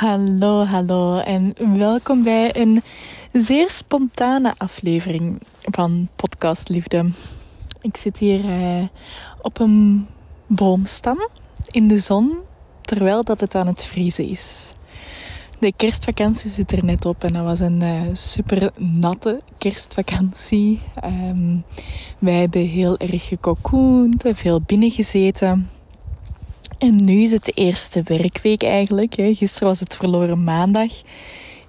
Hallo, hallo en welkom bij een zeer spontane aflevering van Podcast Liefde. Ik zit hier uh, op een boomstam in de zon terwijl dat het aan het vriezen is. De kerstvakantie zit er net op en dat was een uh, super natte kerstvakantie. Um, wij hebben heel erg gecocoond, veel binnengezeten. En nu is het de eerste werkweek eigenlijk. Hè. Gisteren was het verloren maandag.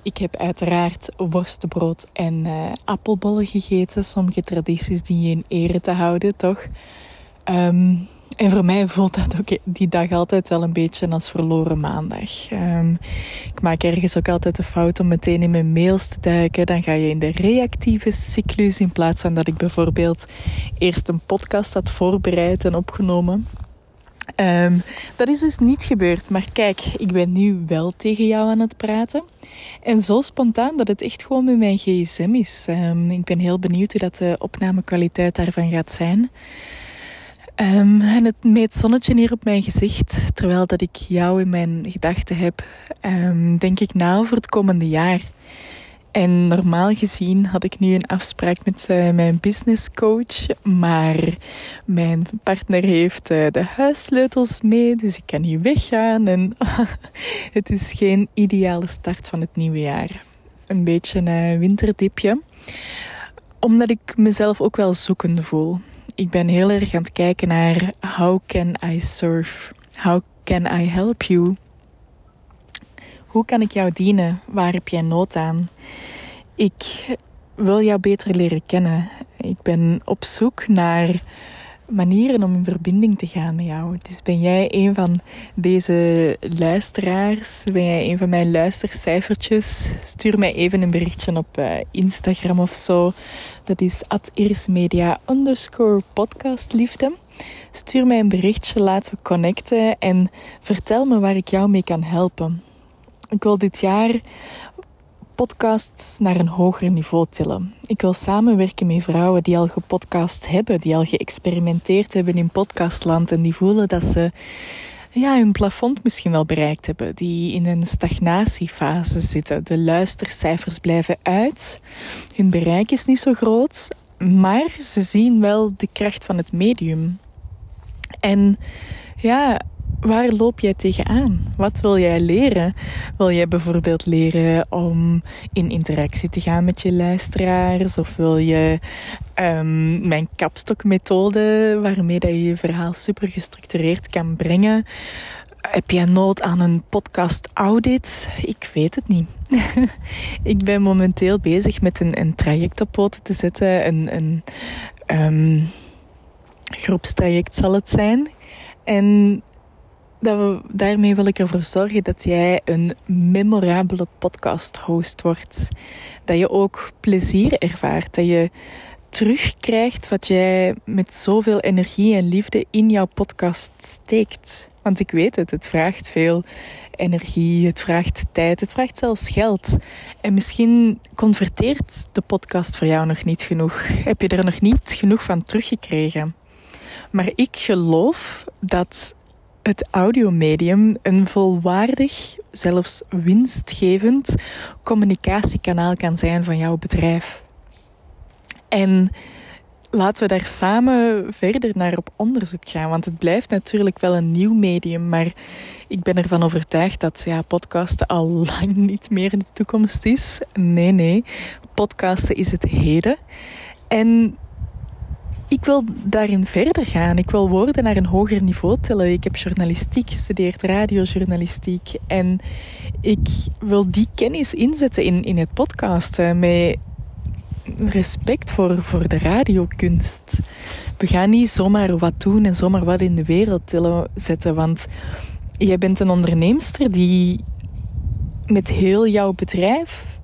Ik heb uiteraard worstenbrood en uh, appelbollen gegeten. Sommige tradities die je in ere te houden, toch? Um, en voor mij voelt dat ook die dag altijd wel een beetje als verloren maandag. Um, ik maak ergens ook altijd de fout om meteen in mijn mails te duiken. Dan ga je in de reactieve cyclus in plaats van dat ik bijvoorbeeld eerst een podcast had voorbereid en opgenomen. Um, dat is dus niet gebeurd. Maar kijk, ik ben nu wel tegen jou aan het praten. En zo spontaan dat het echt gewoon met mijn gsm is. Um, ik ben heel benieuwd hoe dat de opnamekwaliteit daarvan gaat zijn. Um, en het meet zonnetje hier op mijn gezicht, terwijl dat ik jou in mijn gedachten heb, denk ik na over het komende jaar. En normaal gezien had ik nu een afspraak met uh, mijn businesscoach, maar mijn partner heeft uh, de huissleutels mee, dus ik kan niet weggaan. En het is geen ideale start van het nieuwe jaar. Een beetje een winterdipje, omdat ik mezelf ook wel zoekende voel. Ik ben heel erg aan het kijken naar how can I serve? How can I help you? Hoe kan ik jou dienen? Waar heb jij nood aan? Ik wil jou beter leren kennen. Ik ben op zoek naar manieren om in verbinding te gaan met jou. Dus ben jij een van deze luisteraars? Ben jij een van mijn luistercijfertjes? Stuur mij even een berichtje op uh, Instagram of zo. Dat is at underscore podcastliefde. Stuur mij een berichtje, laten we connecten en vertel me waar ik jou mee kan helpen. Ik wil dit jaar podcasts naar een hoger niveau tillen. Ik wil samenwerken met vrouwen die al gepodcast hebben, die al geëxperimenteerd hebben in podcastland en die voelen dat ze ja, hun plafond misschien wel bereikt hebben, die in een stagnatiefase zitten. De luistercijfers blijven uit, hun bereik is niet zo groot, maar ze zien wel de kracht van het medium. En ja, waar loop jij tegenaan? Wat wil jij leren? Wil jij bijvoorbeeld leren om in interactie te gaan met je luisteraars? Of wil je um, mijn kapstokmethode, waarmee dat je je verhaal super gestructureerd kan brengen? Heb jij nood aan een podcast audit? Ik weet het niet. ik ben momenteel bezig met een, een traject op poten te zetten. Een, een um, groepstraject zal het zijn. En dat we, daarmee wil ik ervoor zorgen dat jij een memorabele podcast-host wordt. Dat je ook plezier ervaart. Dat je terugkrijgt wat jij met zoveel energie en liefde in jouw podcast steekt. Want ik weet het, het vraagt veel energie, het vraagt tijd, het vraagt zelfs geld. En misschien converteert de podcast voor jou nog niet genoeg. Heb je er nog niet genoeg van teruggekregen. Maar ik geloof dat het audiomedium een volwaardig, zelfs winstgevend communicatiekanaal kan zijn van jouw bedrijf. En laten we daar samen verder naar op onderzoek gaan. Want het blijft natuurlijk wel een nieuw medium, maar ik ben ervan overtuigd dat ja, podcasten al lang niet meer de toekomst is. Nee, nee. Podcasten is het heden. En ik wil daarin verder gaan. Ik wil woorden naar een hoger niveau tillen. Ik heb journalistiek gestudeerd, radiojournalistiek. En ik wil die kennis inzetten in, in het podcasten. Met respect voor, voor de radiokunst. We gaan niet zomaar wat doen en zomaar wat in de wereld tillen zetten. Want jij bent een onderneemster die met heel jouw bedrijf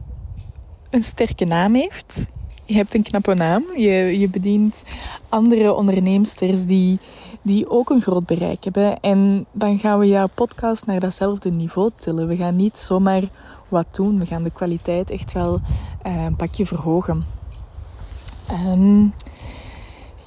een sterke naam heeft je hebt een knappe naam. Je, je bedient andere onderneemsters die, die ook een groot bereik hebben. En dan gaan we jouw podcast naar datzelfde niveau tillen. We gaan niet zomaar wat doen. We gaan de kwaliteit echt wel uh, een pakje verhogen. Um,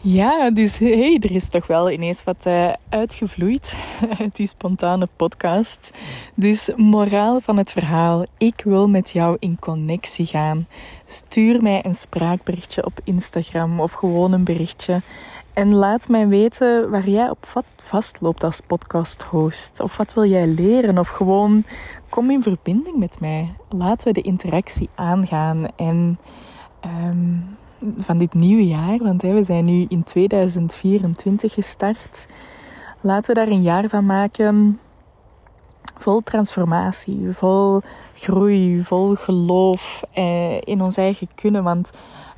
Ja, dus hey, er is toch wel ineens wat uh, uitgevloeid uit die spontane podcast. Dus moraal van het verhaal. Ik wil met jou in connectie gaan. Stuur mij een spraakberichtje op Instagram of gewoon een berichtje. En laat mij weten waar jij op vastloopt als podcast-host. Of wat wil jij leren? Of gewoon kom in verbinding met mij. Laten we de interactie aangaan. En um, van dit nieuwe jaar, want we zijn nu in 2024 gestart. Laten we daar een jaar van maken vol transformatie, vol groei, vol geloof eh, in ons eigen kunnen. Want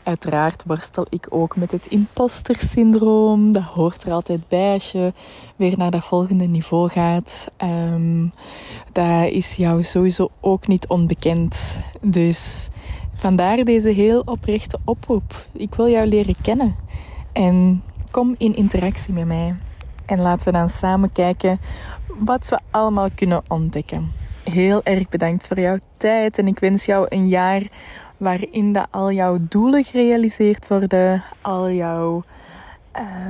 uiteraard worstel ik ook met het imposter-syndroom. Dat hoort er altijd bij als je weer naar dat volgende niveau gaat. Um, dat is jou sowieso ook niet onbekend. Dus Vandaar deze heel oprechte oproep. Ik wil jou leren kennen. En kom in interactie met mij. En laten we dan samen kijken wat we allemaal kunnen ontdekken. Heel erg bedankt voor jouw tijd. En ik wens jou een jaar waarin dat al jouw doelen gerealiseerd worden. Al jouw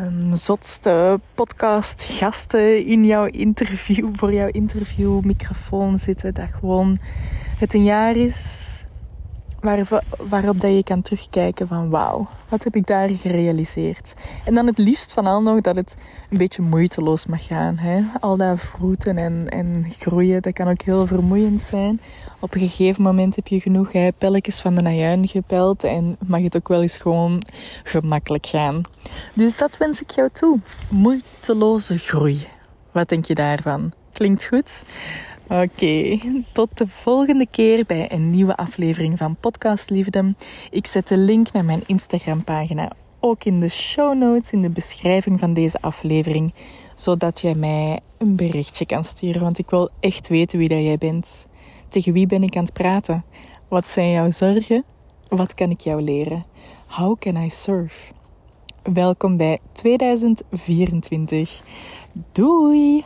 um, zotste podcastgasten in jouw interview, voor jouw interviewmicrofoon zitten. Dat gewoon het een jaar is waar, waarop dat je kan terugkijken van wauw, wat heb ik daar gerealiseerd? En dan het liefst van al nog dat het een beetje moeiteloos mag gaan. Hè? Al dat vroeten en, en groeien, dat kan ook heel vermoeiend zijn. Op een gegeven moment heb je genoeg hè, pelletjes van de najuin gepeld en mag het ook wel eens gewoon gemakkelijk gaan. Dus dat wens ik jou toe. Moeiteloze groei. Wat denk je daarvan? Klinkt goed? Oké, tot de volgende keer bij een nieuwe aflevering van Podcast Liefde. Ik zet de link naar mijn Instagram-pagina ook in de show notes, in de beschrijving van deze aflevering, zodat jij mij een berichtje kan sturen. Want ik wil echt weten wie dat jij bent. Tegen wie ben ik aan het praten? Wat zijn jouw zorgen? Wat kan ik jou leren? How can I serve? Welkom bij 2024. Doei!